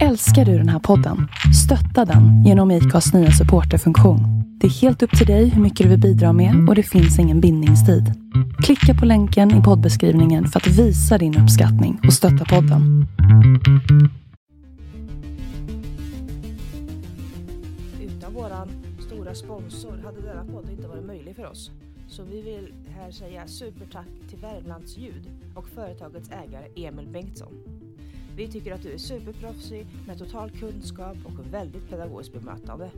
Älskar du den här podden? Stötta den genom IKAs nya supporterfunktion. Det är helt upp till dig hur mycket du vill bidra med och det finns ingen bindningstid. Klicka på länken i poddbeskrivningen för att visa din uppskattning och stötta podden. Utan vår stora sponsor hade denna podd inte varit möjlig för oss. Så vi vill här säga supertack till Värmlands ljud och företagets ägare Emil Bengtsson. Vi tycker att du är superproffsig med total kunskap och väldigt pedagogiskt bemötande.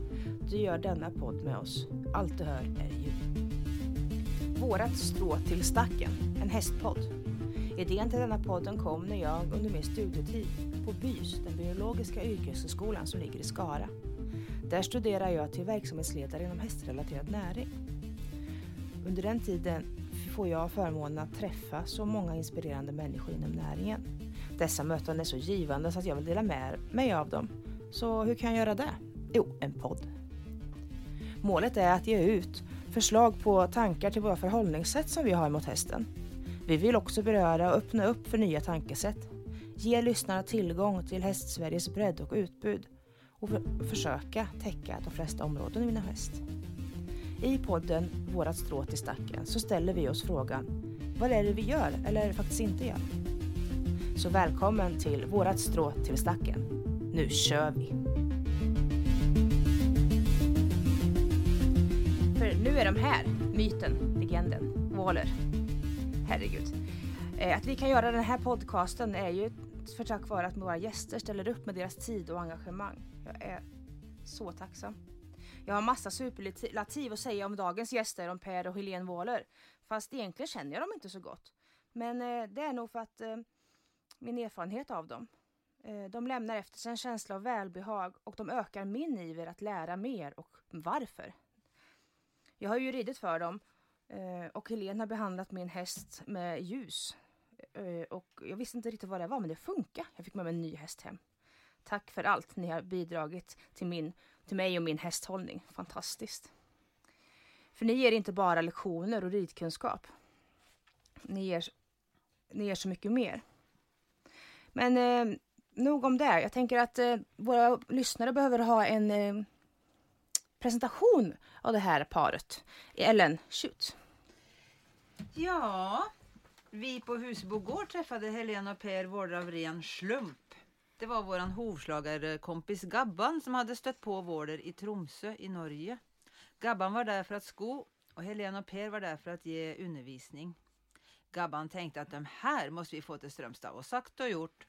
Du gör denna podd med oss. Allt du hör är ljud. Vårat strå till stacken, en hästpodd. Idén till denna podden kom när jag under min studietid på BYS, den biologiska yrkeshögskolan som ligger i Skara. Där studerar jag till verksamhetsledare inom hästrelaterad näring. Under den tiden får jag förmånen att träffa så många inspirerande människor inom näringen. Dessa möten är så givande så att jag vill dela med mig av dem. Så hur kan jag göra det? Jo, en podd. Målet är att ge ut förslag på tankar till våra förhållningssätt som vi har mot hästen. Vi vill också beröra och öppna upp för nya tankesätt. Ge lyssnarna tillgång till Hästsveriges bredd och utbud och för försöka täcka de flesta områden inom häst. I podden Vårat strå till stacken så ställer vi oss frågan vad är det vi gör eller faktiskt inte gör? Så välkommen till Vårat strå till stacken. Nu kör vi! För nu är de här, myten, legenden, Waller. Herregud. Eh, att vi kan göra den här podcasten är ju för tack vare att våra gäster ställer upp med deras tid och engagemang. Jag är så tacksam. Jag har massa superlativ att säga om dagens gäster, om Per och Helene Waller. Fast egentligen känner jag dem inte så gott. Men eh, det är nog för att eh, min erfarenhet av dem. Eh, de lämnar efter sig en känsla av välbehag och de ökar min iver att lära mer och varför. Jag har ju ridit för dem eh, och Helene har behandlat min häst med ljus. Eh, och jag visste inte riktigt vad det var men det funkar. Jag fick med mig en ny häst hem. Tack för allt ni har bidragit till, min, till mig och min hästhållning. Fantastiskt. För ni ger inte bara lektioner och ridkunskap. Ni ger, ni ger så mycket mer. Men eh, nog om det. Jag tänker att eh, våra lyssnare behöver ha en eh, presentation av det här paret. Ellen, shoot. Ja, vi på Husebo gård träffade Helena och Per Vård av ren slump. Det var våran hovslagarkompis Gabban som hade stött på Vårder i Tromsö i Norge. Gabban var där för att sko och Helena och Per var där för att ge undervisning. Gabban tänkte att de här måste vi få till Strömstad och sagt och gjort.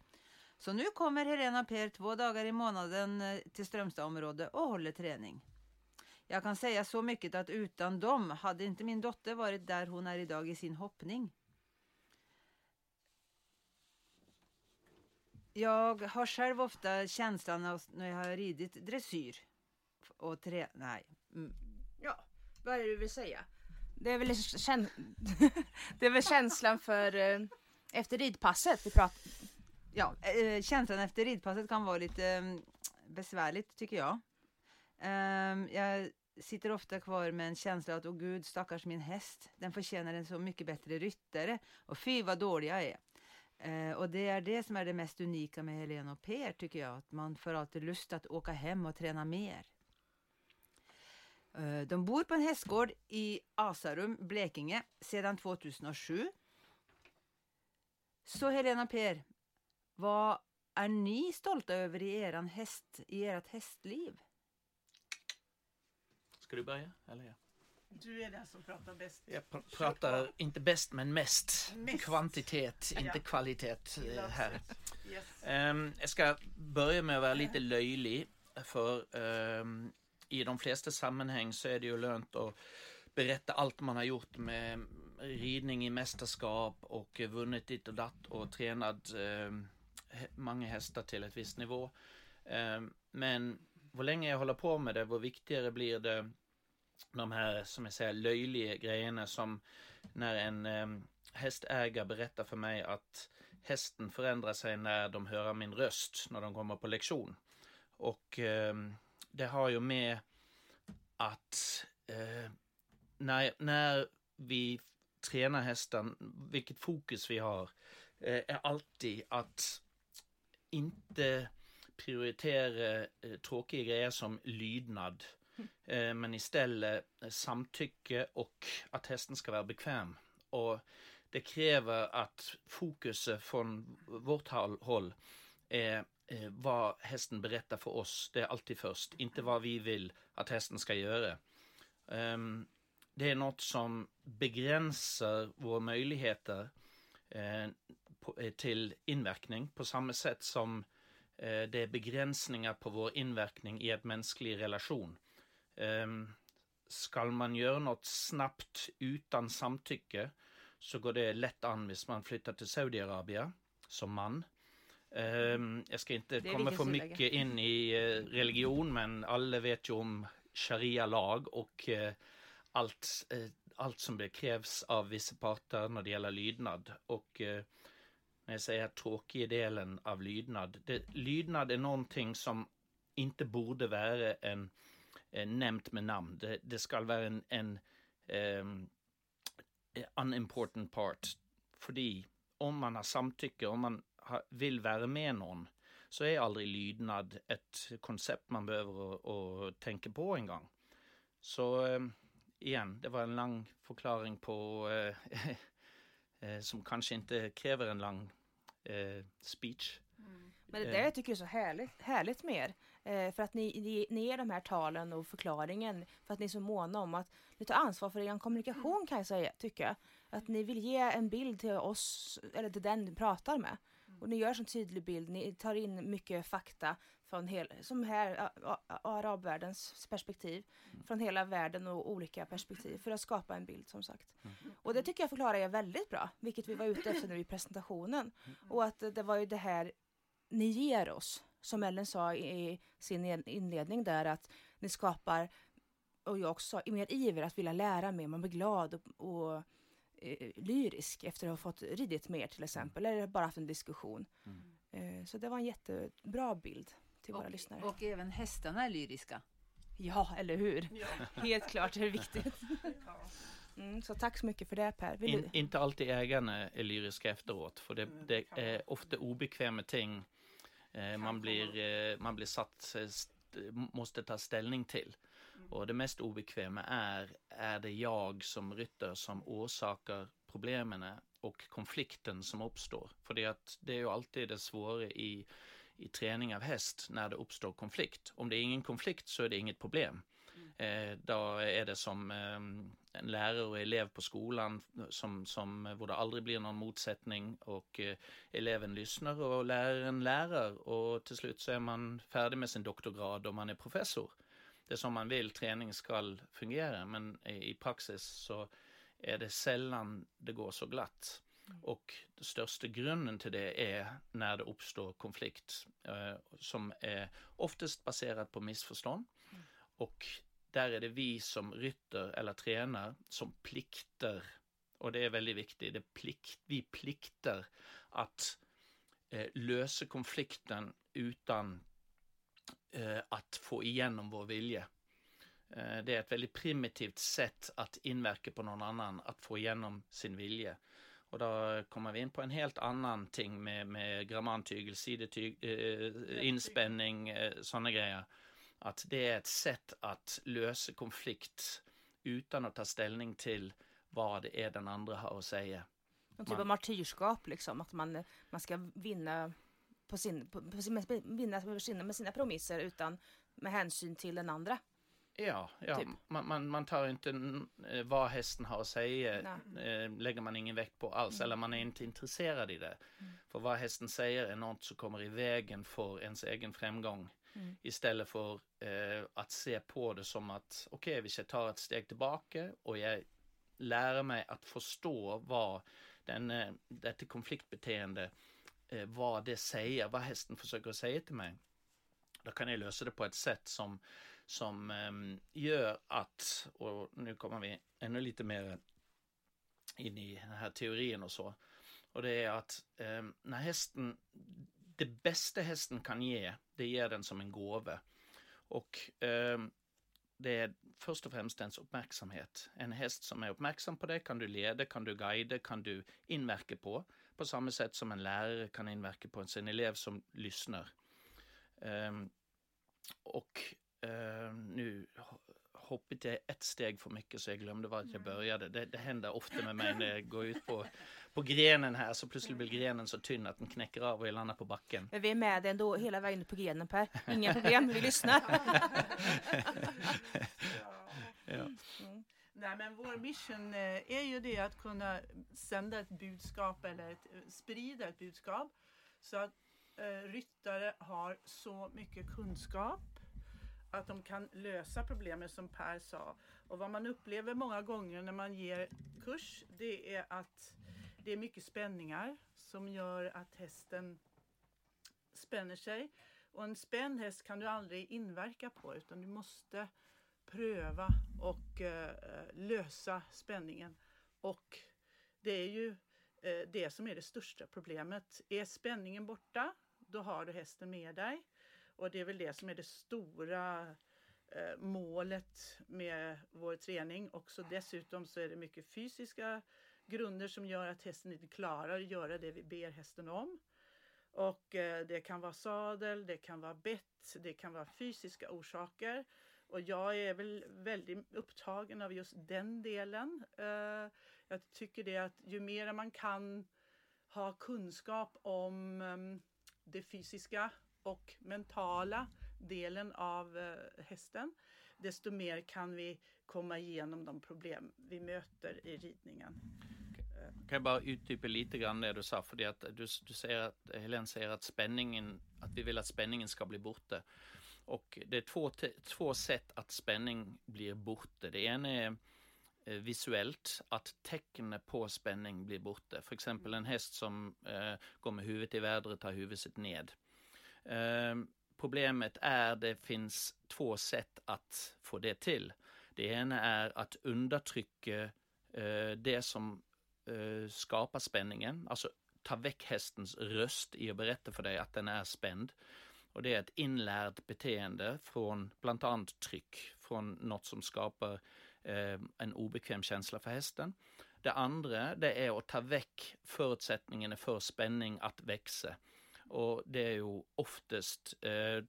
Så nu kommer Helena Per två dagar i månaden eh, till Strömstadområdet och håller träning. Jag kan säga så mycket att utan dem hade inte min dotter varit där hon är idag i sin hoppning. Jag har själv ofta känslan av när jag har ridit dressyr och trä... Nej. Mm. Ja, vad är det du vill säga? Det är väl, käns- det är väl känslan för eh, efter ridpasset vi pratar Ja, eh, känslan efter ridpasset kan vara lite eh, besvärligt tycker jag. Eh, jag sitter ofta kvar med en känsla av att, åh gud, stackars min häst, den förtjänar en så mycket bättre ryttare. Och fy vad dålig jag är. Eh, och det är det som är det mest unika med Helena och Per tycker jag, att man får alltid lust att åka hem och träna mer. Eh, de bor på en hästgård i Asarum, Blekinge, sedan 2007. Så Helena och Per, vad är ni stolta över i, eran häst, i ert hästliv? Ska du börja? Eller jag? Du är den som pratar bäst. Jag pr- pratar inte bäst men mest. Mest. Kvantitet, inte Ja. kvalitet eh, här. Yes. Ehm, jag ska börja med att vara lite löjlig. För ehm, i de flesta sammanhang så är det ju lönt att berätta allt man har gjort med ridning i mästerskap och vunnit ditt och datt och tränat eh, många hästar till ett visst nivå. Eh, men hur länge jag håller på med det, hur viktigare blir det de här, som jag säger, löjliga grejerna som när en eh, hästägare berättar för mig att hästen förändrar sig när de hör min röst när de kommer på lektion. Och eh, det har ju med att eh, när, när vi tränar hästen, vilket fokus vi har, eh, är alltid att inte prioritere eh, tråkiga grejer som lydnad. Eh, men istället samtycke och att hästen ska vara bekväm. Och det kräver att fokuset från vårt håll är eh, vad hästen berättar för oss. Det är alltid först, inte vad vi vill att hästen ska göra. Um, det är något som begränsar våra möjligheter eh, på, eh, till inverkning på samma sätt som eh, det är begränsningar på vår inverkning i ett mänsklig relation. Ehm, um, ska man göra något snabbt utan samtycke så går det lätt an om man flyttar till Saudiarabien som man. Ehm, jag ska inte komma för mycket in i eh, religion men alla vet ju om sharia-lag och eh, allt, eh, allt som det krävs av vissa parter när det gäller lydnad. Och när jag säger tråkiga delen av lydnad, det, lydnad är någonting som inte borde vara en, en nämnt med namn. Det, det ska vara en, en ehm, unimportant part. Fordi om man har samtycke, om man vill vara med någon, så är aldrig lydnad ett koncept man behöver tänka på en gång. Så eh, igen, det var en lång förklaring på eh, eh, som kanske inte kräver en lång eh, speech. Men det Eh. där jag tycker jag är så härligt, härligt med er. Eh, för att ni, ni, ni ger de här talen och förklaringen för att ni är så måna om att ni tar ansvar för er kommunikation kan jag säga, tycka. Att ni vill ge en bild till oss, eller till den ni pratar med. Och ni gör en tydlig bild, ni tar in mycket fakta från hela, som här, a- a- arabvärldens perspektiv. Från hela världen och olika perspektiv för att skapa en bild som sagt. Och det tycker jag förklarar er väldigt bra, vilket vi var ute efter nu i presentationen. Och att det var ju det här ni ger oss, som Ellen sa i sin in- inledning där, att ni skapar, och jag också, i mer iver att vilja lära mer, man blir glad och, och lyrisk efter att ha fått ridit mer till exempel, eller bara haft en diskussion. Eh, så det var en jättebra bild till våra lyssnare. Och även hästarna är lyriska. ja, eller hur? Ja. Helt klart är det viktigt. Mm, så tack så mycket för det Per. In, inte alltid ägarna är lyriska efteråt, för det, Mm, det är ofta obekväma ting eh, man, blir, eh, man blir satt, eh, st- måste ta ställning till. Mm. Och det mest obekväma är, är det jag som ryttare som orsakar problemen och konflikten som uppstår? För det, att det är ju alltid det svåra i, i träning av häst när det uppstår konflikt. Om det är ingen konflikt så är det inget problem. Eh, då är det som eh, en lärare och elev på skolan som, som, hvor det aldrig blir någon motsättning och eh, eleven lyssnar och läraren lärer och till slut så är man färdig med sin doktorgrad och man är professor. Det är som man vill träning ska fungera men i, praxis så är det sällan det går så glatt. Och den största grunden till det är när det uppstår konflikt eh, som är oftast baserat på missförstånd. Och där är det vi som rytter eller tränare som plikter, och det är väldigt viktigt, det plikt, vi plikter att eh, lösa konflikten utan att få igenom vår vilja. Eh, det är ett väldigt primitivt sätt att inverka på någon annan, att få igenom sin vilja. Och då kommer vi in på en helt annan ting med, med grammantygel, sidetyg, eh, inspänning, eh, sådana grejer. Att det är ett sätt att lösa konflikt utan att ta ställning till vad det är den andra har att säga. Någon typ man- av martyrskap liksom, att man, man ska vinna på sin, på, på sin, över sina, med sina promisser utan med hänsyn till den andra. Ja, ja. Typ. Man, man, man tar inte eh, vad hästen har att säga, Nej. eh, lägger man ingen vikt på alls, eller man är inte intresserad i det. För vad hästen säger är något som kommer i vägen för ens egen framgång. Mm. Istället för eh, att se på det som att, okej, vi ska ta ett steg tillbaka och jag lär mig att förstå vad den, eh, detta konfliktbeteende, Eh, vad det säger, vad hästen försöker säga till mig. Då kan jag lösa det på ett sätt som, som ehm, gör att, och nu kommer vi ännu lite mer in i den här teorin och så. Och det är att ehm, när hästen, det bästa hästen kan ge, det ger den som en gåva. Och ehm, det är först och främst ens uppmärksamhet. En häst som är uppmärksam på det kan du leda, kan du guida, kan du inverka på. På samma sätt som en lärare kan inverka på sin elev som lyssnar. Ehm, och ehm, nu hoppade jag ett steg för mycket så jag glömde var jag började. Det, det händer ofta med mig när jag går ut på, på grenen här så plötsligt blir grenen så tunn att den knäcker av och jag landar på backen. Men vi är med ändå hela vägen upp på grenen Per. Inga problem, vi lyssnar. Ja. Nej, men vår mission eh, är ju det att kunna sända ett budskap eller ett, eh, sprida ett budskap så att eh, ryttare har så mycket kunskap att de kan lösa problemet som Per sa. Och vad man upplever många gånger när man ger kurs det är att det är mycket spänningar som gör att hästen spänner sig. Och en spänd häst kan du aldrig inverka på utan du måste pröva och eh, lösa spänningen. Och det är ju eh, det som är det största problemet. Är spänningen borta, då har du hästen med dig. Och det är väl det som är det stora eh, målet med vår träning. Också dessutom så är det mycket fysiska grunder som gör att hästen inte klarar att göra det vi ber hästen om. Och eh, det kan vara sadel, det kan vara bett, det kan vara fysiska orsaker. Och jag är väl väldigt upptagen av just den delen. Eh, jag tycker det att ju mer man kan ha kunskap om ehm, det fysiska och mentala delen av eh, hästen, desto mer kan vi komma igenom de problem vi möter i ridningen. Kan jag bara utdypa lite grann det du sa, för det att du, du säger att Helene säger att spänningen, att vi vill att spänningen ska bli borta. Och det är två, två sätt att spänning blir borta. Det ena är eh, visuellt, att tecken på spänning blir borta. För exempel en häst som eh, går med huvudet i vädret tar huvudet ned. Eh, problemet är det finns två sätt att få det till. Det ena är att undertrycka eh, det som eh, skapar spänningen, alltså ta väck hästens röst i att berätta för dig att den är spänd. Och det är ett inlärt beteende från bland annat tryck, från något som skapar eh, en obekväm känsla för hästen. Det andra, det är att ta väck förutsättningarna för spänning att växa. Och det är ju oftast eh,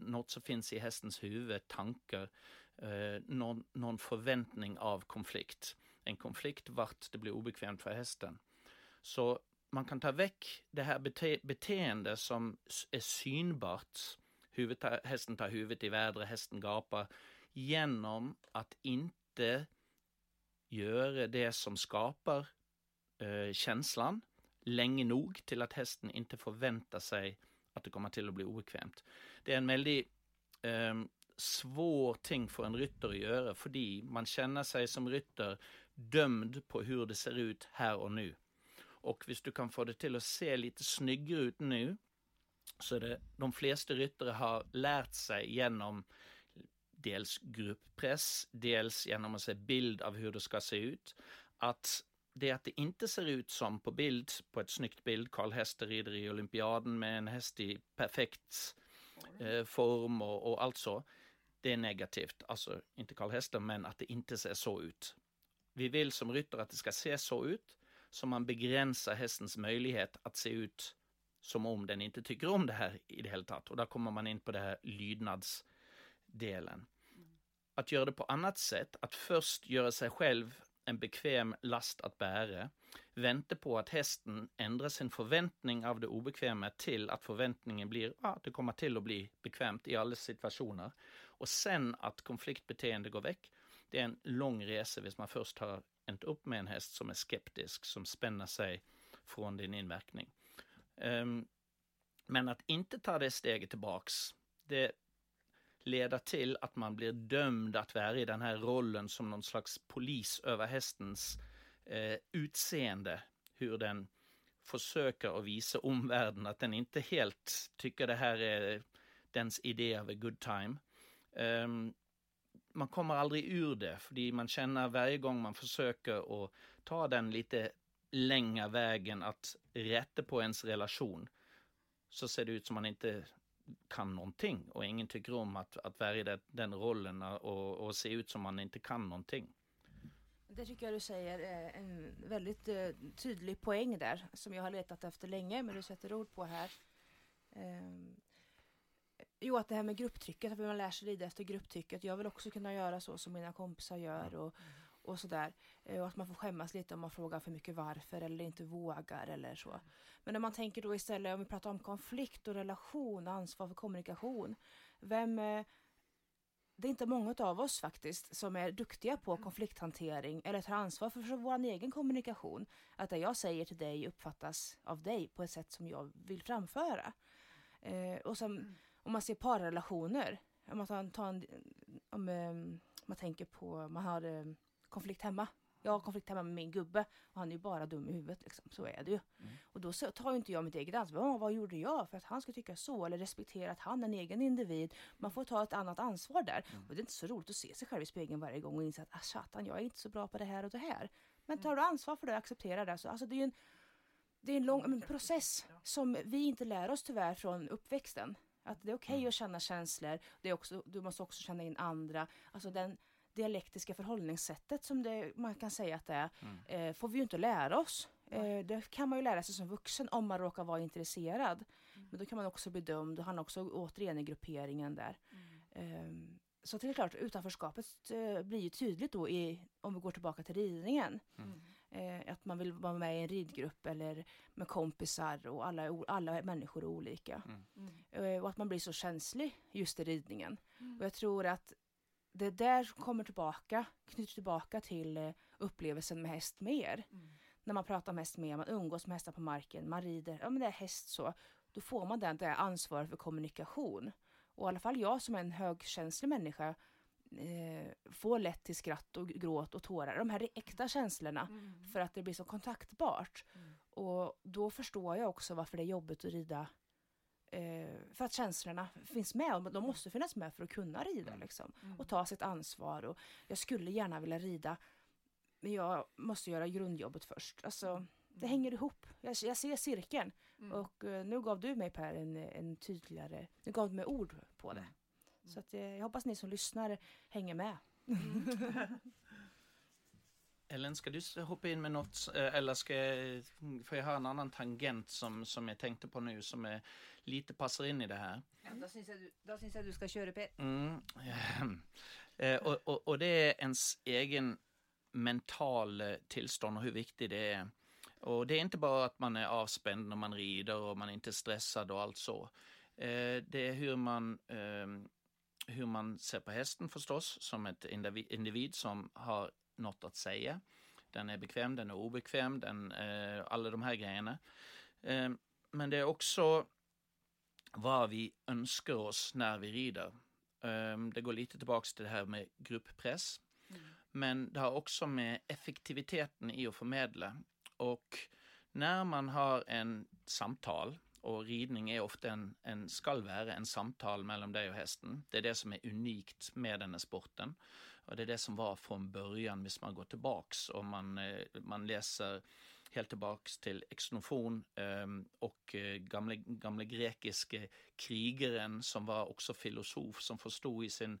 något som finns i hästens huvud, tankar, eh, någon, någon förväntning av konflikt. En konflikt vart det blir obekvämt för hästen. Så man kan ta väck det här bete beteendet som är synbart. Huvudet, hästen tar huvudet i vädret, hästen gapar. Genom att inte göra det som skapar eh, känslan länge nog till att hästen inte förväntar sig att det kommer till att bli obekvämt. Det är en väldigt eh, svår ting för en rytter att göra, för man känner sig som rytter dömd på hur det ser ut här och nu. Och hvis du kan få det till att se lite snyggare ut nu, så är det de flesta ryttare har lärt sig genom dels grupppress, dels genom att se bild av hur det ska se ut, att det att det inte ser ut som på bild, på ett snyggt bild, Karl Hester rider i olympiaden med en häst i perfekt eh, form och, och allt så, det är negativt. Alltså inte Karl Hester, men att det inte ser så ut. Vi vill som ryttare att det ska se så ut, så man begränsar hästens möjlighet att se ut som om den inte tycker om det här i det hela taget. Och där kommer man in på det här lydnadsdelen. Att göra det på annat sätt, att först göra sig själv en bekväm last att bära, vänta på att hästen ändrar sin förväntning av det obekväma till att förväntningen blir att ah, det kommer till att bli bekvämt i alla situationer. Och sen att konfliktbeteende går väck. Det är en lång resa hvis man först har inte upp med en häst som är skeptisk, som spänner sig från din inverkning. Ehm, men att inte ta det steget tillbaks, det leder till att man blir dömd att vara i den här rollen som någon slags polis över hästens eh, utseende, hur den försöker att visa omvärlden att den inte helt tycker det här är dens idé av a good time. Um, man kommer aldrig ur det, för man känner varje gång man försöker att ta den lite längre vägen att rätta på ens relation, så ser det ut som man inte kan någonting och ingen tycker om att, att vara i den rollen och, och se ut som man inte kan någonting. Det tycker jag du säger är en väldigt eh, tydlig poäng där som jag har letat efter länge men du sätter ord på här. Ehm, Jo, att det här med grupptrycket, att man lär sig rida efter grupptrycket. Jag vill också kunna göra så som mina kompisar gör och, och sådär. Eh, Och att man får skämmas lite om man frågar för mycket varför eller inte vågar eller så. Men när man tänker då istället, om vi pratar om konflikt och relation, ansvar för kommunikation. Vem... eh, Det är inte många av oss faktiskt som är duktiga på konflikthantering eller tar ansvar för, vår egen kommunikation. Att det jag säger till dig uppfattas av dig på ett sätt som jag vill framföra. Eh, och som, om man ser parrelationer, om man, tar en, om eh, man tänker på, man har eh, konflikt hemma. Jag har konflikt hemma med min gubbe och han är ju bara dum i huvudet. Liksom. Så är det ju. Och då tar ju inte jag mitt eget ansvar. "Åh, Vad gjorde jag för att han ska tycka så? Eller respektera att han är en egen individ. Man får ta ett annat ansvar där. Och det är inte så roligt att se sig själv i spegeln varje gång och inse att ah, satan, jag är inte så bra på det här och det här. Men tar du ansvar för det och accepterar det. Så, alltså, det är ju en, det är en lång en process som vi inte lär oss tyvärr från uppväxten. Att det är okej att känna känslor. Det är också, du måste också känna in andra. Alltså den dialektiska förhållningssättet som det, man kan säga att det är, eh, får vi ju inte lära oss. Eh, det kan man ju lära sig som vuxen om man råkar vara intresserad. Men då kan man också bli dömd och han också återigen i grupperingen där. Ehm, så det är klart, utanförskapet eh, blir ju tydligt då i, om vi går tillbaka till ridningen. Eh, att man vill vara med i en ridgrupp eller med kompisar och alla, alla människor är olika. Eh, och att man blir så känslig just i ridningen. Och jag tror att det där kommer tillbaka, knyter tillbaka till eh, upplevelsen med häst mer. När man pratar om häst mer, man umgås med hästar på marken, man rider, ja men det är häst så. Då får man det, här ansvaret för kommunikation. Och i alla fall jag som är en högkänslig människa eh, får lätt till skratt och gråt och tårar. De här äkta känslorna för att det blir så kontaktbart. Och då förstår jag också varför det är jobbigt att rida. Eh, för att känslorna finns med och de måste finnas med för att kunna rida liksom. Och ta sitt ansvar. Och jag skulle gärna vilja rida men jag måste göra grundjobbet först. Alltså, det hänger ihop. Jag, jag ser cirkeln. Och eh, nu gav du mig Per en, en tydligare, du gav mig ord på det. Så att, eh, jag hoppas ni som lyssnar hänger med. Ellen, ska du hoppa in med något eh, eller ska jag, för jag har en annan tangent som, som jag tänkte på nu som är, lite passar in i det här. Da syns jeg du, da syns jeg du skal kjøre, Per. Mm. Eh, och, och, och det är ens egen mentala tillstånd och hur viktigt det är. Och det är inte bara att man är avspänd när man rider och man är inte stressad och allt så. Det är hur man, eh, hur man ser på hästen förstås, som ett individ, som har något att säga. Den är bekväm, den är obekväm, den, eh, alla de här grejerna. Eh, men det är också vad vi önskar oss när vi rider. Ehm, Det går lite tillbaks till det här med grupppress. Men det har också med effektiviteten i att förmedla. Och när man har en samtal, och ridning är ofta en, en skal vara en samtal mellan dig och hästen. Det är det som är unikt med den här sporten. Och det är det som var från början, om man går tillbaks och man, eh, man läser helt tillbaks till eksonofon og ehm, och eh, gamle, gamle grekiske krigaren som var också filosof som förstod i sin,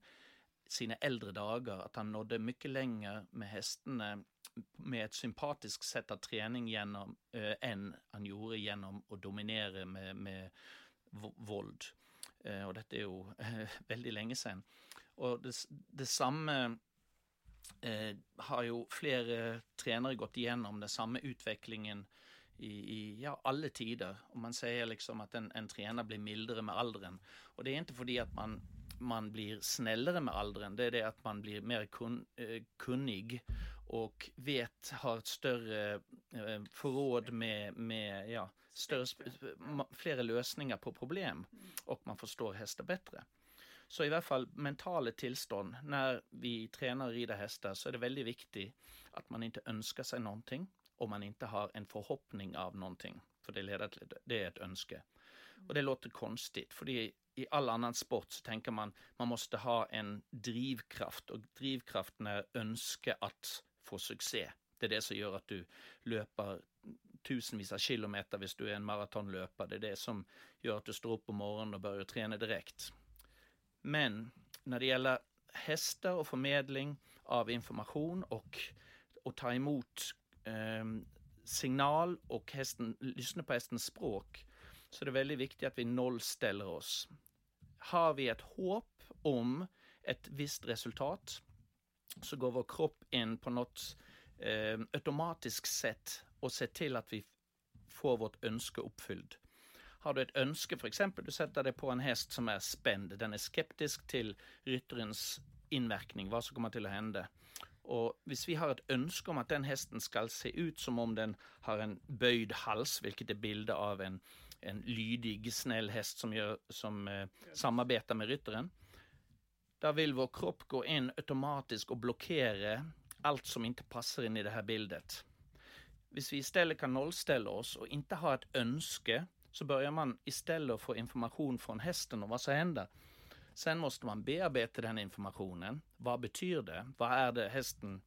sina äldre dagar att han nådde mycket längre med hästarna med ett sympatiskt sätt att träning genom, eh, än han gjorde genom att dominera med, med våld. Eh, och detta är ju eh, väldigt länge sedan. Och det, detsamma eh, har ju flera tränare gått igenom, den samma utvecklingen i, i ja, alla tider. Och man säger liksom att en, en tränare blir mildare med åldern. Och det är inte för att man, man blir snällare med åldern, det är det att man blir mer kun, eh, kunnig och vet, har ett större eh, förråd med, med ja, större, flera lösningar på problem och man förstår hästar bättre. Så i alla fall mentala tillstånd, när vi tränar och rider hästar så är det väldigt viktigt att man inte önskar sig någonting om man inte har en förhoppning av någonting. För det, leder till, det är ett önske. Och det låter konstigt, för det i all annan sport så tänker man man måste ha en drivkraft och drivkraften är önska att få succé. Det är det som gör att du löper tusenvis av kilometer om du är en maratonlöpare. Det är det som gör att du står upp på morgonen och börjar träna direkt. Men när det gäller hästar och förmedling av information och, och ta emot eh, signal och hästen, lyssna på hästens språk så det är det väldigt viktigt att vi nollställer oss. har vi ett hopp om ett visst resultat så går vår kropp in på något eh, automatiskt sätt och ser till att vi får vårt önske uppfyllt. Har du ett önske, för exempel, du sätter dig på en häst som är spänd, den är skeptisk till ryttarens inverkning, vad som kommer till att hända. Och om vi har ett önske om att den hästen ska se ut som om den har en böjd hals, vilket är bilder av en, en lydig, snäll häst som, gör, som eh, samarbetar med ryttaren. Där vill vår kropp gå in automatiskt och blockera allt som inte passar in i det här bildet. Om vi istället kan nollställa oss och inte ha ett önske så börjar man istället få information från hästen om vad som händer. Sen måste man bearbeta den informationen. Vad betyder det? Vad är det hästen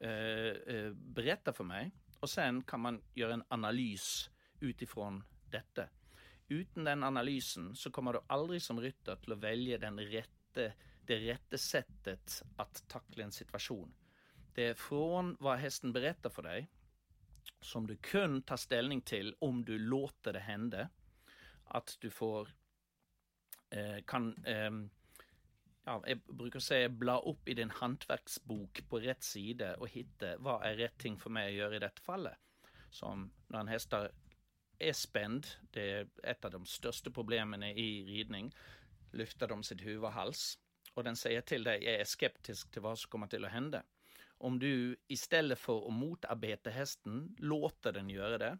eh, eh, berättar för mig? Och sen kan man göra en analys utifrån dette. Utan den analysen så kommer du aldrig som ryttare till att välja den rette, det rätta sättet att tackla en situation. Det är från vad hästen berättar för dig som du kan ta ställning till om du låter det hända. Att du får eh, kan eh, ja, jag brukar säga bla upp i din hantverksbok på rätt sida och hitta vad är rätt ting för mig att göra i detta fallet. Som när en häst är spänd, det är ett av de största problemen i ridning, lyfter de sitt huvud och hals och den säger till dig, jag är skeptisk till vad som kommer till att hända. Om du istället för att motarbeta hästen låter den göra det,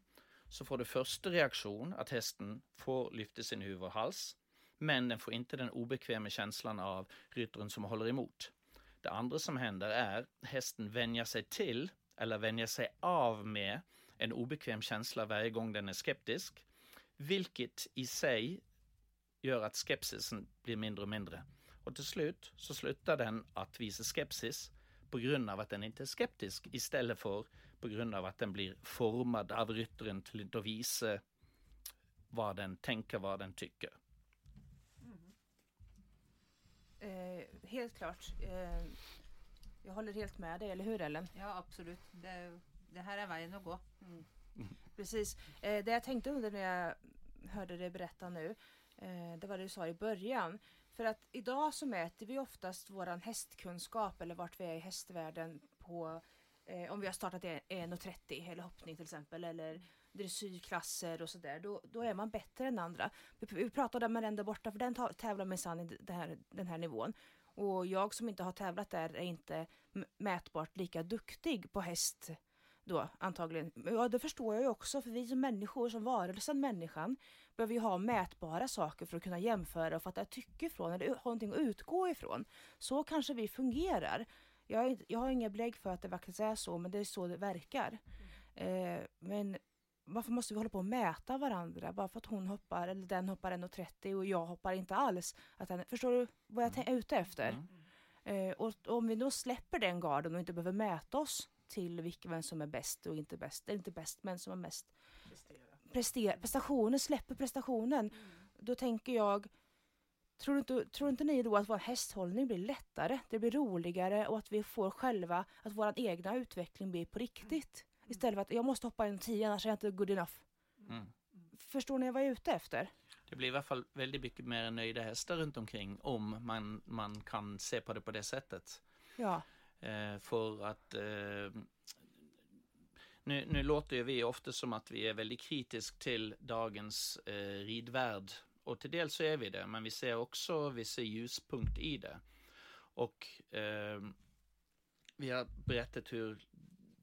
så får du första reaktion att hästen får lyfta sin huvud och hals, men den får inte den obekväma känslan av ryttaren som håller emot. Det andra som händer är hästen vänjer sig till eller vänjer sig av med en obekväm känsla varje gång den är skeptisk, vilket i sig gör att skepsisen blir mindre och mindre. Och till slut så slutar den att visa skepsis på grund av att den inte är skeptisk istället för på grund av att den blir formad av ryttaren till att visa vad den tänker, vad den tycker. Eh, helt klart. Eh, jag håller helt med dig, eller hur Ellen? Ja, absolut. Det, det här är vägen att gå. Precis. Eh, det jag tänkte under när jag hörde dig berätta nu, eh, det var det du sa i början. För att idag så mäter vi oftast våran hästkunskap eller vart vi är i hästvärlden på eh, om vi har startat i 1.30 eller hoppning till exempel eller dressyrklasser och sådär. Då, då är man bättre än andra. Vi, vi pratade med den där borta för den tävlar minsann i den här, den här nivån. Och jag som inte har tävlat där är inte mätbart lika duktig på häst då antagligen. Ja, det förstår jag ju också för vi som människor, som varelsen människan, behöver ju ha mätbara saker för att kunna jämföra och fatta tycke från eller ha någonting att utgå ifrån. Så kanske vi fungerar. Jag, jag har inga belägg för att det faktiskt är så, men det är så det verkar. Eh, men varför måste vi hålla på och mäta varandra bara för att hon hoppar eller den hoppar 1,30 och jag hoppar inte alls? Att den, förstår du vad jag är ute efter? Mm. Eh, och om vi då släpper den garden och inte behöver mäta oss till vilken vem som är bäst och inte bäst, eller inte bäst men som är mest prester, prestationen, släpper prestationen, då tänker jag Tror inte, tror inte ni då att vår hästhållning blir lättare, det blir roligare och att vi får själva, att vår egna utveckling blir på riktigt? Istället för att jag måste hoppa en 10 annars är jag inte good enough. Mm. Förstår ni vad jag är ute efter? Det blir i alla fall väldigt mycket mer nöjda hästar runt omkring om man, man kan se på det på det sättet. Ja. Eh, för att eh, nu, nu låter ju vi ofta som att vi är väldigt kritisk till dagens eh, ridvärld. Och till del så är vi det, men vi ser också vissa ljuspunkt i det. Och eh, vi har berättat hur,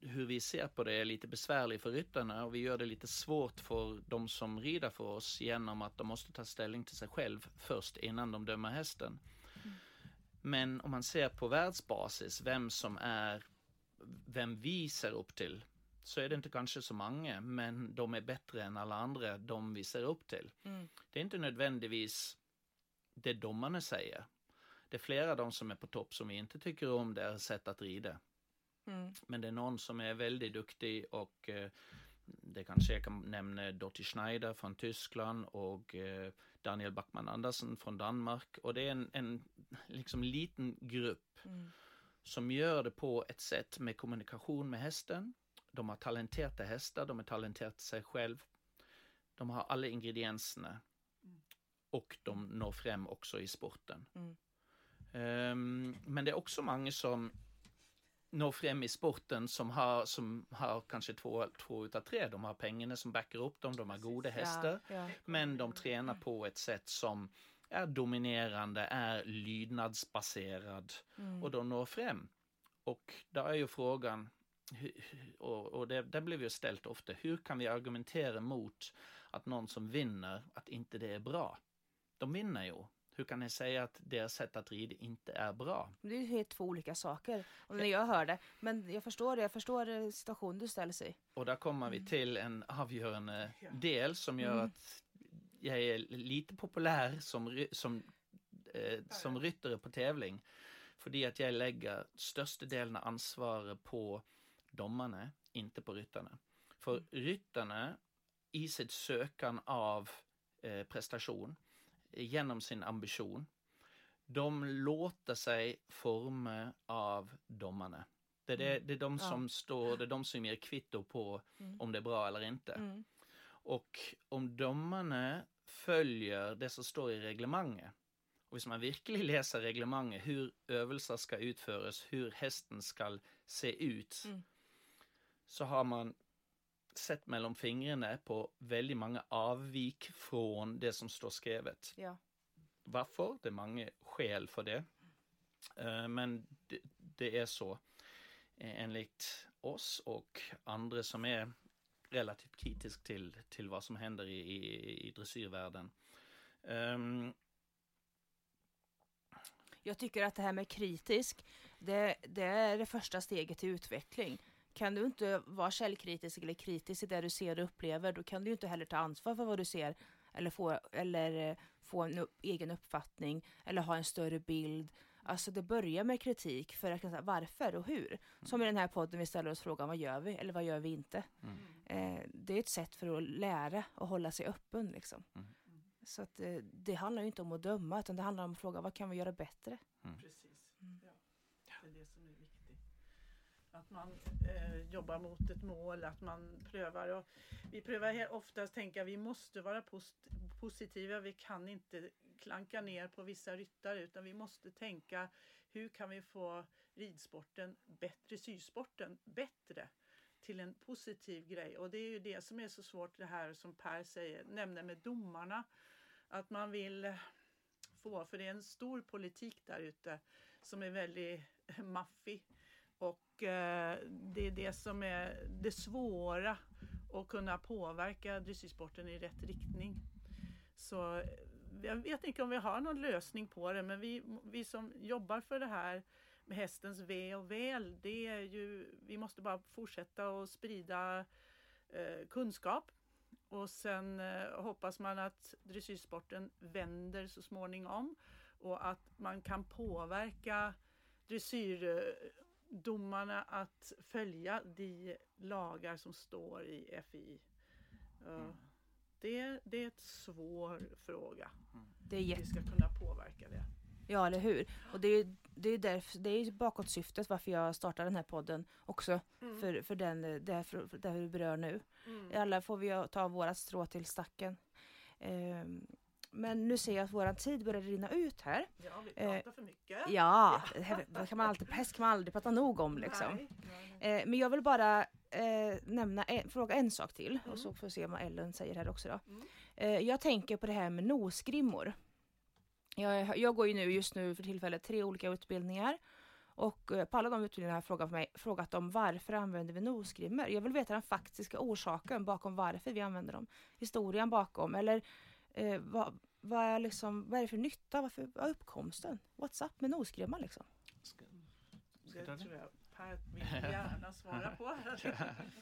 hur vi ser på det är lite besvärligt för ryttarna och vi gör det lite svårt för de som rider för oss genom att de måste ta ställning till sig själv först innan de dömer hästen. Men om man ser på världsbasis vem som är, vem vi ser upp till, så är det inte kanske så många, men de är bättre än alla andra, de vi ser upp till. Mm. Det är inte nödvändigtvis det domarna säger. Det är flera av de som är på topp som vi inte tycker om deras sätt att rida. Mm. Men det är någon som är väldigt duktig och eh, det kanske jag kan nämna Dottie Schneider från Tyskland och eh, Daniel Backman Andersen från Danmark. Och det är en, en liksom liten grupp Mm. som gör det på ett sätt med kommunikation med hästen. De har talenterade hästar, de är talenterade sig själv. De har alla ingredienserna. och de når frem också i sporten. Mm. Ehm, men det är också många som når frem i sporten som har, som har kanske två, två utav tre. De har pengarna som backar upp dem, de har goda hästar. Ja, ja. Men de tränar på ett sätt som är dominerande, är lydnadsbaserad Mm. och de når frem. Och där är ju frågan, och, och det, blir ju ställt ofta, hur kan vi argumentera mot att någon som vinner, att inte det är bra? De vinner ju. Hur kan ni säga att deras sätt att rida inte är bra? Det är ju helt två olika saker. Och när jag hör det. Men jag förstår det. Jag förstår eh, situationen du ställs i. Och där kommer vi till en avgörande del som gör Mm. att jag är lite populär som, som, eh, som ryttare på tävling. För att jag lägger största delen av ansvaret på domarna, inte på ryttarna. För ryttarna i sitt sökan av eh, prestation, genom sin ambition, de låter sig forma av domarna. Det är, det, det är de Ja. som står, det är de som ger kvitto på Mm. om det är bra eller inte. Mm. Och om domarna följer det som står i reglementet, och hvis man verkligen läser reglementet, hur övelser ska utföras, hur hästen ska se ut, Mm. så har man sett mellan fingrarna på väldigt många avvik från det som står skrivet. Ja. Varför? Det är många skäl för det. Eh, Men det, det är så eh, enligt oss och andra som är relativt kritisk till, till vad som händer i, i, i dressyrvärlden. Ehm, Jag tycker att det här med kritisk, det, det är det första steget till utveckling. Kan du inte vara källkritisk eller kritisk i det du ser och upplever, då kan du ju inte heller ta ansvar för vad du ser eller få, eller eh, få en upp, egen uppfattning eller ha en större bild. Alltså det börjar med kritik för att kunna säga varför och hur. Som i den här podden vi ställer oss frågan vad gör vi eller vad gör vi inte? Mm. Eh, det är ett sätt för att lära och hålla sig öppen liksom. Mm. Så att eh, det handlar ju inte om att döma utan det handlar om att fråga vad kan vi göra bättre? Precis. Ja. Det är det som är viktigt. Att man eh, jobbar mot ett mål, att man prövar. Och vi prövar oftast tänka vi måste vara post- positiva. Vi kan inte klanka ner på vissa ryttare utan vi måste tänka hur kan vi få ridsporten bättre, sysporten bättre till en positiv grej. Och det är ju det som är så svårt det här som Per säger, nämner med domarna. Att man vill få, för det är en stor politik där ute som är väldigt maffig. Och eh, det är det som är det svåra att kunna påverka dressyrsporten i rätt riktning. Så eh, jag vet inte om vi har någon lösning på det, men vi, vi som jobbar för det här med hästens ve och väl, det är ju, vi måste bara fortsätta att sprida eh, kunskap. Och sen eh, hoppas man att dressyrsporten vänder så småningom och att man kan påverka dressyr eh, dressyrdomarna att följa de lagar som står i FI. Uh, det, det är ett svår fråga. Det är jätte... Vi ska kunna påverka det. Ja, eller hur? Och det är det är därför, det är ju bakåtsyftet varför jag startar den här podden också. För, för den, det, för, för det du berör nu. Mm. Alla får vi ta våra strå till stacken. Ehm, men nu ser jag att vår tid börjar rinna ut här. Ja, vi Eh, pratar för mycket. Ja, det kan man alltid, häst kan man aldrig prata nog om liksom. Nej, nej, nej. Eh, men jag vill bara eh, nämna en, fråga en sak till Mm. och så får vi se vad Ellen säger här också då. Mm. Eh, jag tänker på det här med nosgrimmor. Jag, jag går ju nu just nu för tillfället tre olika utbildningar och eh, på alla de utbildningarna har jag frågat, mig, frågat om varför använder vi nosgrimmor? Jag vill veta den faktiska orsaken bakom varför vi använder dem. Historien bakom eller eh, vad, vad, är liksom, vad är det för nytta? Varför, vad är uppkomsten? What's up med nosgrimmar liksom? ska, Det ska det? tror jag Per gärna svara på. Där.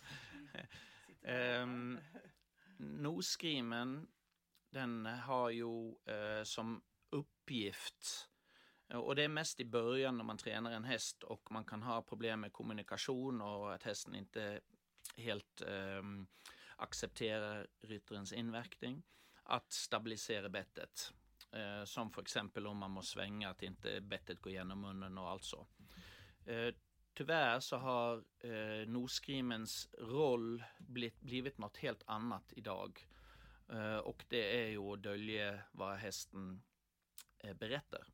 Ehm, Nosgrimen, den har ju eh, som uppgift och det är mest i början när man tränar en häst och man kan ha problem med kommunikation och att hästen inte helt ehm, accepterar ryttarens inverkning. Att stabilisera bettet. Eh, som för exempel om man måste svänga, att inte bettet går genom munnen och allt så. Eh, tyvärr så har eh, nosgrimens roll blivit, blivit något helt annat idag. Eh, och det är ju att dölja vad hästen eh, berättar.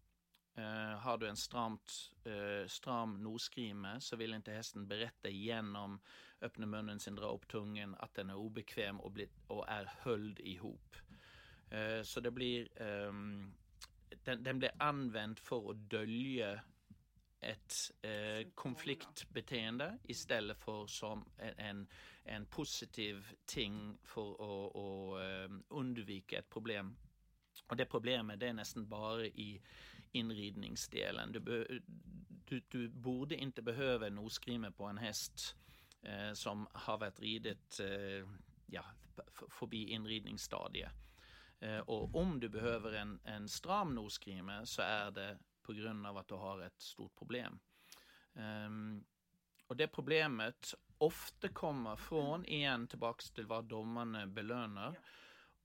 Eh, har du en stramt, eh, stram nosgrime så vill inte hästen berätta genom öppna munnen sin, dra upp tungan att den är obekväm och, bli, och är höljd ihop. Eh, så det blir, ehm, den, den blir använd för att dölja ett eh, konfliktbeteende istället för som en, en positiv ting för att, att um, undvika ett problem. Och det problemet det är nästan bara i inridningsdelen. Du, du, du borde inte behöva nosgrimme på en häst eh, som har varit ridet eh, ja, förbi inridningsstadiet. Eh, och om du behöver en, en stram nosgrimme så är det på grund av att du har ett stort problem. Um, och det problemet ofta kommer från, igen tillbaks till vad domarna belönar,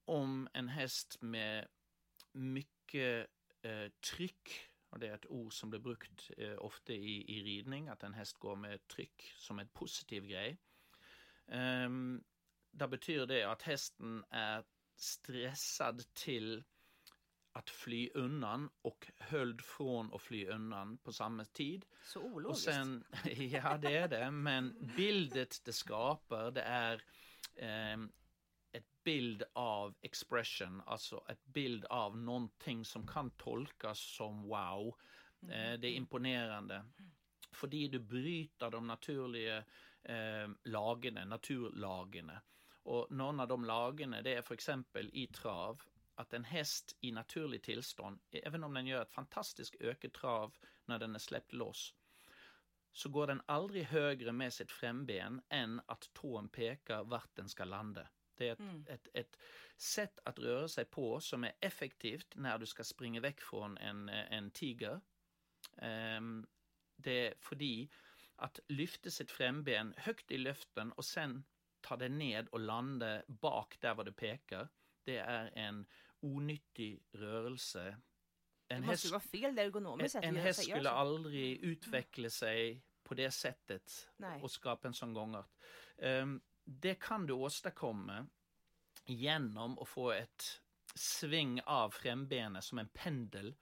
om en häst med mycket eh, tryck, och det är ett ord som blir brukt eh, ofta i, i ridning, att en häst går med tryck som en positiv grej. Um, där betyder det att hästen är stressad till att fly undan och höll från att fly undan på samma tid. Så ologiskt. Och sen, ja, det är det, men bildet det skapar, det är eh, ett bild av expression, alltså ett bild av någonting som kan tolkas som wow. Eh, det är imponerande. För du bryter de naturliga eh, lagarna, naturlagarna. Och någon av de lagarna det är för exempel i trav att en häst i naturligt tillstånd, även om den gör ett fantastiskt öketrav när den är släppt loss, så går den aldrig högre med sitt främben än att tån pekar vart den ska landa. Det är ett, mm. ett, ett, sätt att röra sig på som är effektivt när du ska springa väck från en, en tiger. Um, det är för att lyfta sitt främben högt i luften och sen ta det ned och landa bak där var du pekar. Det är en onyttig rörelse. En det måste ju vara fel ergonomiskt En, en häst skulle aldrig utveckla sig på det sättet Nej. och skapa en sån gångart. Um, det kan du åstadkomma genom att få ett sving av främbenet som en pendel.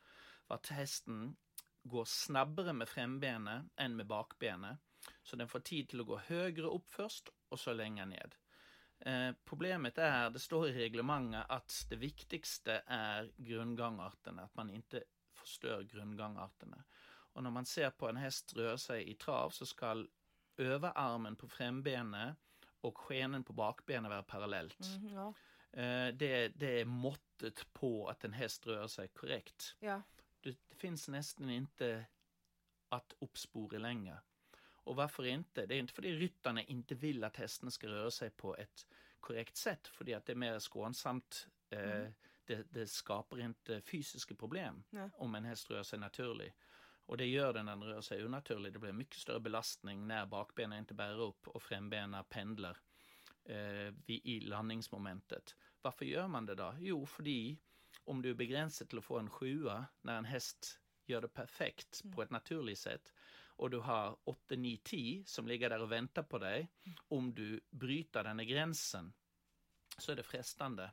För att hästen går snabbare med främbenet än med bakbenet. Så den får tid till att gå högre upp först och så längre ned. Eh, problemet är, det står i reglementet att det viktigaste är grundgångarterna, att man inte förstör grundgångarterna. Och när man ser på en häst röra sig i trav så ska överarmen på främbenet och skenen på bakbenet vara parallellt. Mm, ja. eh, det, det, är måttet på att en häst rör sig korrekt. Ja. Det, det finns nästan inte att uppspåra längre. Och varför inte? Det är inte för att ryttarna inte vill att hästen ska röra sig på ett korrekt sätt, för att det är mer skånsamt. Eh, mm. det, det, skapar inte fysiska problem Nej. om en häst rör sig naturligt. Och det gör den när den rör sig onaturligt. Det blir mycket större belastning när bakbenen inte bär upp och frambenen pendlar eh, i landningsmomentet. Varför gör man det då? Jo, för om du är begränsad till att få en sjua när en häst gör det perfekt mm. på ett naturligt sätt och du har 8, 9, 10 som ligger där och väntar på dig. Om du bryter den här gränsen så är det frestande.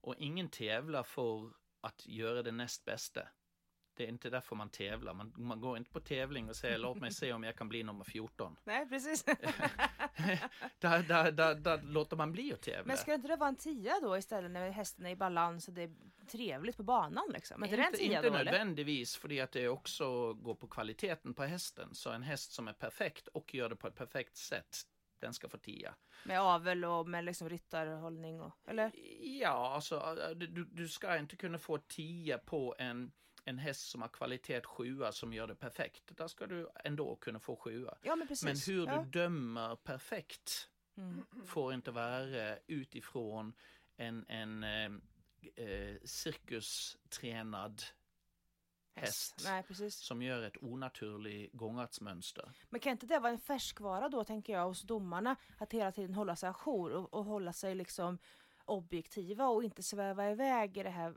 Och ingen tävlar för att göra det näst bästa. Det är inte därför man tävlar. Man, man går inte på tävling och säger låt mig se om jag kan bli nummer 14. Nej, precis. där, där, där, där låter man bli att tävla. Men ska inte det vara en tia då istället när hästen är i balans och det är trevligt på banan liksom? Inte, inte, inte nödvändigtvis för att det också går på kvaliteten på hästen. Så en häst som är perfekt och gör det på ett perfekt sätt den ska få tia. Med avel och med liksom ryttarhållning och, eller? Ja, alltså du, du ska inte kunna få tia på en en häst som har kvalitet sjua som gör det perfekt, där ska du ändå kunna få sjua. Ja, men, men hur ja. du dömer perfekt mm. får inte vara utifrån en, en eh, eh cirkustränad häst Nej, som gör ett onaturligt gångartsmönster. Men kan inte det vara en färskvara då tänker jag hos domarna att hela tiden hålla sig ajour och, och hålla sig liksom objektiva och inte sväva iväg i det här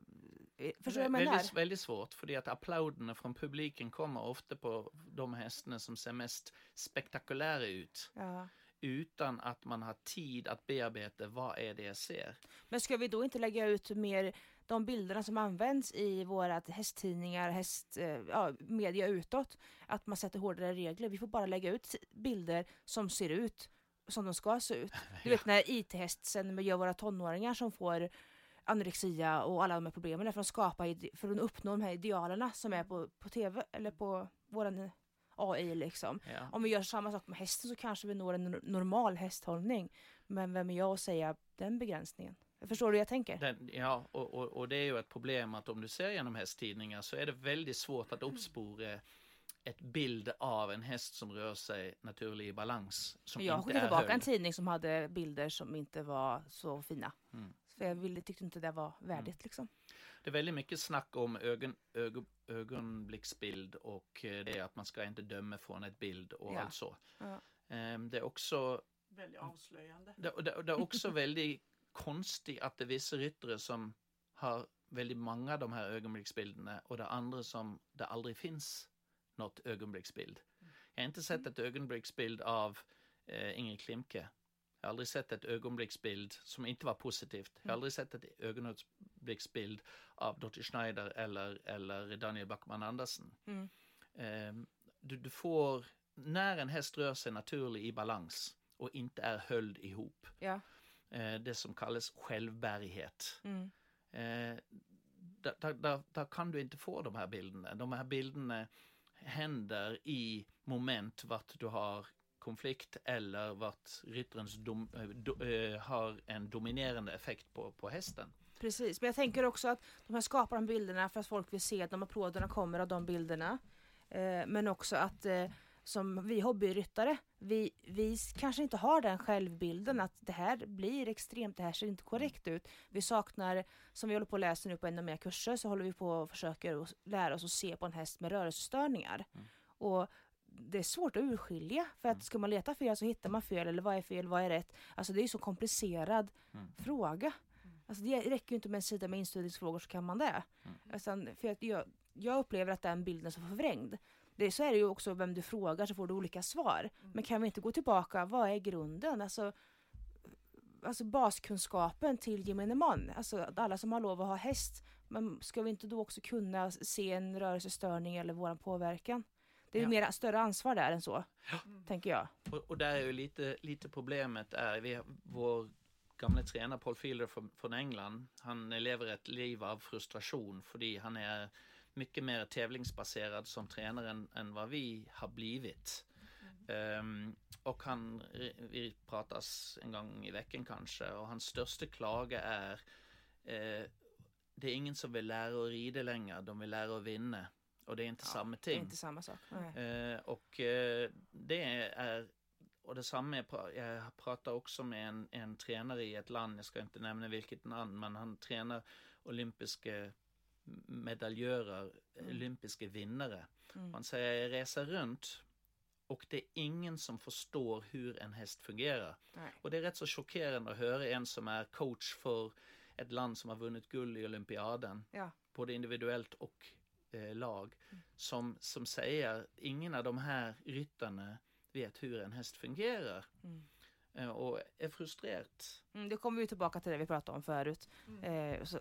förstår du vad jag menar? Väldigt, svårt, för att applåderna från publiken kommer ofta på de hästarna som ser mest spektakulära ut. Ja. utan att man har tid att bearbeta vad är det jag ser. Men ska vi då inte lägga ut mer de bilderna som används i våra hästtidningar, häst, eh, ja, media utåt, att man sätter hårdare regler. Vi får bara lägga ut bilder som ser ut som de ska se ut. Du vet när IT-hästen gör våra tonåringar som får anorexia och alla de här problemen för att skapa, för att uppnå de här idealerna som är på, på tv eller på våran AI liksom. Ja. Om vi gör samma sak med hästen så kanske vi når en normal hästhållning. Men vem är jag att säga den begränsningen? Förstår du hur jag tänker? Den, ja, och, och, och, det är ju ett problem att om du ser genom hästtidningar så är det väldigt svårt att uppspåra ett bild av en häst som rör sig naturlig i balans. Som jag skickade tillbaka höll. en tidning som hade bilder som inte var så fina. Mm. För jag ville, tyckte inte det var värdigt mm. liksom. Det är väldigt mycket snack om ögon, ögon, ögonblicksbild och eh, det är att man ska inte döma från ett bild och ja. allt så. Ja. Ehm, det är också väldigt avslöjande. Det, det, det är också väldigt konstigt att det är vissa ryttare som har väldigt många av de här ögonblicksbilderna och det är andra som det aldrig finns något ögonblicksbild. Jag har inte sett ett ögonblicksbild av eh, Ingrid Klimke. Jag har aldrig sett ett ögonblicksbild som inte var positivt. Jag har aldrig sett ett ögonblicksbild av Dottie Schneider eller, eller Daniel Backman Andersen. Mm. Eh, du, du får, när en häst rör sig naturligt i balans och inte är höljd ihop, ja. eh, det som kallas självbärighet. Mm. Eh, där, där, där, kan du inte få de här bilderna. De här bilderna händer i moment vart du har konflikt eller vart ryttarens dom, eh, do, äh, har en dominerande effekt på, på hästen. Precis, men jag tänker också att de här skapar de bilderna för att folk vill se att de applåderna kommer av de bilderna. Eh, men också att eh, som vi hobbyryttare, vi, vi kanske inte har den självbilden att det här blir extremt, det här ser inte korrekt ut. Vi saknar, som vi håller på att läsa nu på ännu mer kurser, så håller vi på och försöker lära oss att se på en häst med rörelsestörningar. Mm. Och det är svårt att urskilja, för att mm. ska man leta fel så hittar man fel, eller vad är fel, vad är rätt? Alltså det är ju så komplicerad mm. fråga. Alltså det räcker ju inte med en sida med instudningsfrågor så kan man det. Mm. Alltså, för att jag, jag upplever att den bilden är så förvrängd det, så är det ju också vem du frågar så får du olika svar. Mm. Men kan vi inte gå tillbaka, vad är grunden? Alltså, alltså baskunskapen till gemene man. Alltså alla som har lov att ha häst. Men ska vi inte då också kunna se en rörelsestörning eller våran påverkan? Det är ja. mer större ansvar där än så, ja. tänker jag. Och, och, där är ju lite, lite problemet är, vi vår gamla tränare Paul Fielder från, från England, han lever ett liv av frustration för han är mycket mer tävlingsbaserad som tränare än, än vad vi har blivit. Mm. Um, och han, vi pratas en gång i veckan kanske och hans största klaga är uh, det är ingen som vill lära att rida längre, de vill lära att vinna. Och det är inte ja, samma ting. Det är inte samma sak. Uh, och uh, det är och detsamma, jag pratar också med en, en tränare i ett land, jag ska inte nämna vilket namn, men han tränar olympiska medaljörer, mm. olympiska vinnare. Mm. Man säger jag reser runt och det är ingen som förstår hur en häst fungerar. Nej. Och det är rätt så chockerande att höra en som är coach för ett land som har vunnit guld i olympiaden, ja. både individuellt och eh, lag, som, som säger ingen av de här ryttarna vet hur en häst fungerar. Mm. Eh, och är frustrerat. Mm, det kommer vi tillbaka till det vi pratade om förut. Mm. Eh, så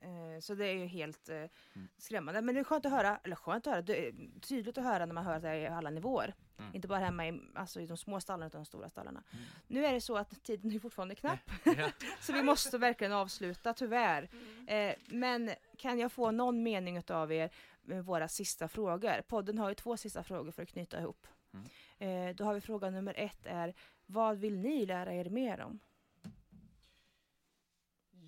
Eh, så det är ju helt eh, mm. skrämmande. Men det är skönt att höra, eller skönt att höra, det är tydligt att höra när man hör det i alla nivåer. Mm. Inte bara hemma i, alltså i de små stallarna utan de stora stallarna. Mm. Nu är det så att tiden är fortfarande knapp. Ja. så vi måste verkligen avsluta, tyvärr. Mm. Eh, men kan jag få någon mening av er med våra sista frågor? Podden har ju två sista frågor för att knyta ihop. Mm. Eh, då har vi fråga nummer ett är, vad vill ni lära er mer om?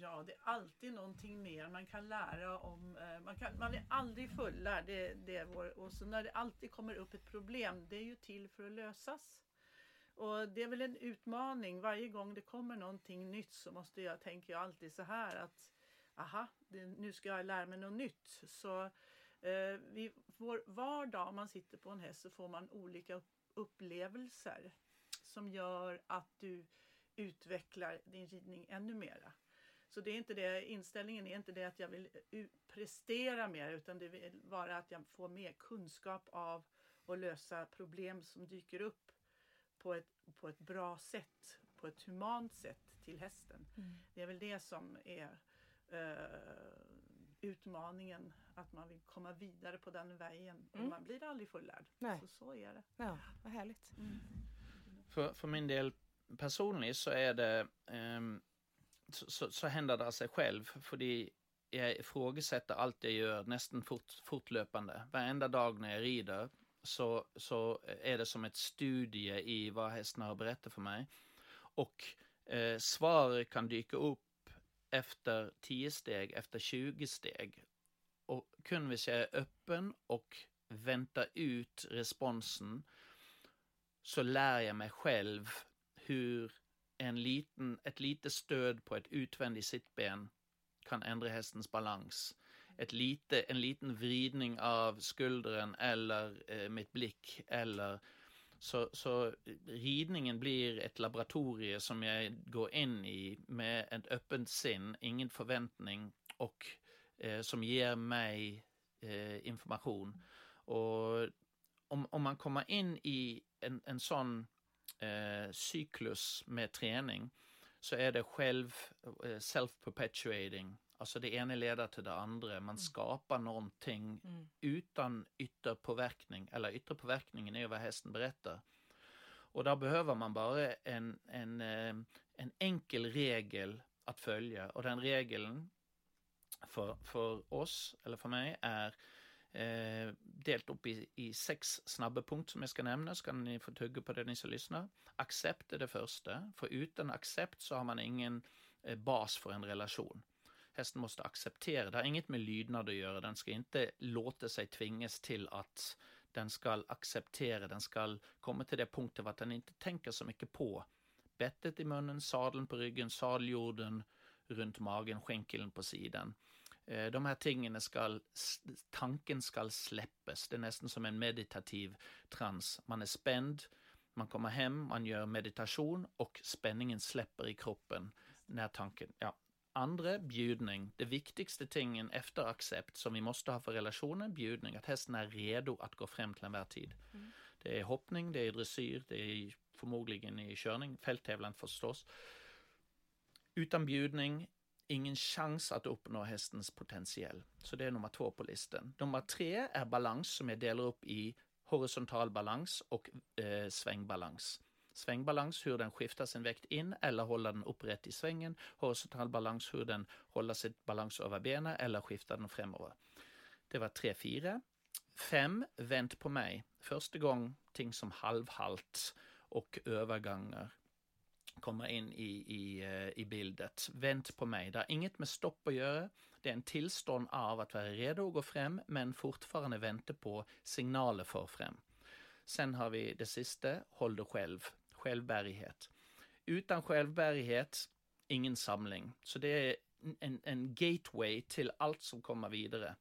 Ja, det är alltid någonting mer man kan lära om. Eh, man, kan, man är aldrig fullärd. Det, det är vår, och så när det alltid kommer upp ett problem, det är ju till för att lösas. Och det är väl en utmaning. Varje gång det kommer någonting nytt så måste jag, tänker jag alltid så här att aha, det, nu ska jag lära mig något nytt. Så eh, vi, vår vardag om man sitter på en häst så får man olika upplevelser som gör att du utvecklar din ridning ännu mera. Så det är inte det, inställningen är inte det att jag vill prestera mer utan det vill vara att jag får mer kunskap av att lösa problem som dyker upp på ett, på ett bra sätt, på ett humant sätt till hästen. Mm. Det är väl det som är utmaningen, att man vill komma vidare på den vägen. Mm. Och man blir aldrig fullärd. Nej. Så, så är det. Ja, vad härligt. För, för min del personligt så är det ehm, så, så, så händer det av sig själv. För jag ifrågasätter allt jag gör nästan fort, fortlöpande. Varenda dag när jag rider så, så är det som ett studie i vad hästen har berättat för mig. Och eh, svar kan dyka upp efter 10 steg, efter 20 steg. Och kun hvis jag är öppen och väntar ut responsen så lär jag mig själv hur en liten, ett litet stöd på ett utvändigt sittben kan ändra hästens balans. Ett lite, en liten vridning av skuldren eller eh, mitt blick eller så, så ridningen blir ett laboratorium som jag går in i med ett öppet sinn, ingen förväntning och eh, som ger mig eh, information. Och om, om man kommer in i en, en sån eh, cyklus med träning så är det själv eh, self-perpetuating. Alltså det ena leder till det andra. Man skapar någonting Mm. utan ytterpåverkning. Eller ytterpåverkningen är vad hästen berättar. Och där behöver man bara en, en, eh, en enkel regel att följa. Och den regeln för, för oss, eller för mig, är eh, delt upp i, i sex snabba punkter som jag ska nämna, så kan ni få tugga på det ni som lyssnar. Accept är det första, för utan accept så har man ingen eh, bas för en relation. Hästen måste acceptera, det har inget med lydnad att göra, den ska inte låta sig tvingas till att den ska acceptera, den ska komma till det punkten att den inte tänker så mycket på bettet i munnen, sadeln på ryggen, sadeljorden runt magen, skänkeln på sidan. Eh, de här tingen ska, tanken ska släppas. Det är nästan som en meditativ trans. Man är spänd, man kommer hem, man gör meditation och spänningen släpper i kroppen när tanken, ja. Andra, bjudning. Det viktigaste tingen efter accept som vi måste ha för relationen, bjudning. Att hästen är redo att gå fram till enhver tid. Det är hoppning, det är dressyr, det är förmodligen i körning, fälttävlan förstås. Utan bjudning, ingen chans att uppnå hästens potential. Så det är nummer två på listan. Nummer tre är balans som jag delar upp i horisontal balans och eh, svängbalans. Svängbalans, hur den skiftar sin vikt in eller håller den upprätt i svängen. Horisontal balans, hur den håller sitt balans över benen eller skiftar den framöver. Det var tre, fyra. Fem, vänt på mig. Första gång ting som halvhalt och övergångar kommer in i, i, eh, i bildet. Vänt på mig. Det har inget med stopp att göra. Det är en tillstånd av att vara redo att gå fram men fortfarande vänta på signaler för fram. Sen har vi det sista, håll dig själv. Självbärighet. Utan självbärighet, ingen samling. Så det är en, en gateway till allt som kommer vidare.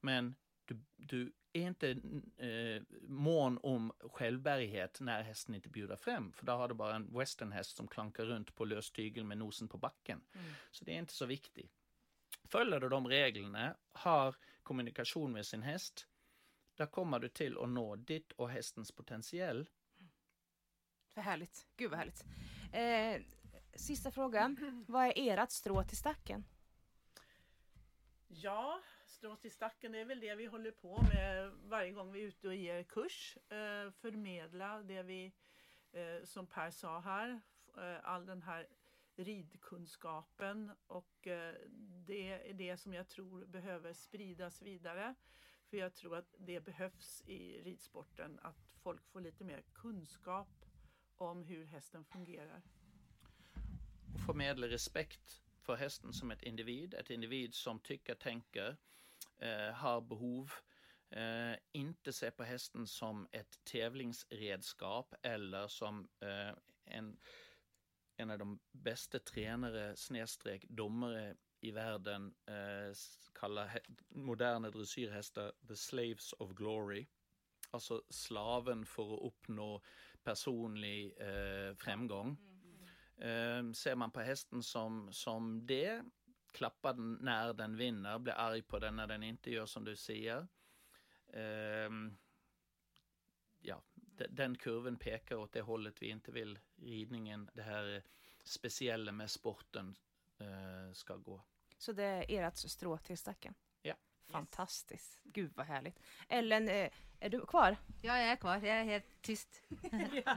Men du, du är inte eh, mån om självbärighet när hästen inte bjuder fram. För då har du bara en westernhäst som klankar runt på lös tygel med nosen på backen. Så det är inte så viktigt. Följer du de reglerna, har kommunikation med sin häst, där kommer du till att nå ditt och hästens potential. Vad härligt. Gud vad härligt. Eh, sista frågan. Vad är ert strå till stacken? Ja, strå till stacken det är väl det vi håller på med varje gång vi är ute och ger kurs. Eh, förmedla det vi, eh, som Per sa här, eh, all den här ridkunskapen och eh, det är det som jag tror behöver spridas vidare. För jag tror att det behövs i ridsporten att folk får lite mer kunskap om hur hästen fungerar. Och förmedla respekt för hästen som ett individ, ett individ som tycker, tänker, eh, har behov. Eh, inte se på hästen som ett tävlingsredskap eller som eh, en, en av de bästa tränare, snedstreck, domare i världen eh, kallar moderna dressyrhästar the slaves of glory. Alltså slaven för att uppnå personlig eh, framgång. Eh, ser man på hästen som, som det, klappar den när den vinner, blir arg på den när den inte gör som du säger. Eh, ja, den kurven pekar åt det hållet vi inte vill ridningen, det här speciella med sporten, eh, ska gå. Så det är ert strå till stacken? Ja. Fantastiskt. Gud vad härligt. Ellen, eh, är du kvar? Ja, jag är kvar. Jag är helt tyst.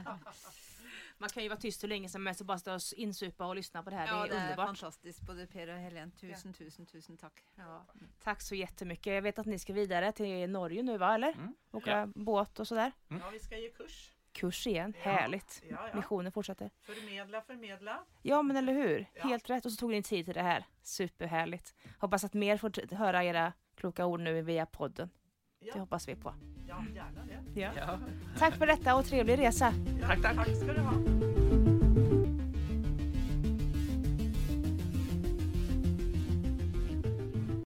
Man kan ju vara tyst hur länge som helst och bara stå och insupa och lyssna på det här. Ja, det är underbart. fantastiskt. Både Per och Helene. Tusen, tusen, tusen tack. Ja. Tack så jättemycket. Jag vet att ni ska vidare till Norge nu va, eller? Mm. Åka Ja. båt och sådär. Ja, vi ska ge kurs. Kurs igen, Ja. härligt. Ja, ja. Missionen fortsätter. Förmedla, förmedla. Ja men eller hur, Ja. helt rätt. Och så tog ni tid till det här. Superhärligt. Hoppas att mer får höra era kloka ord nu via podden. Det Ja, hoppas vi på. ja gärna det. Ja. Ja. Tack för detta och trevlig resa. Ja, Tack, tack. Tack ska du ha.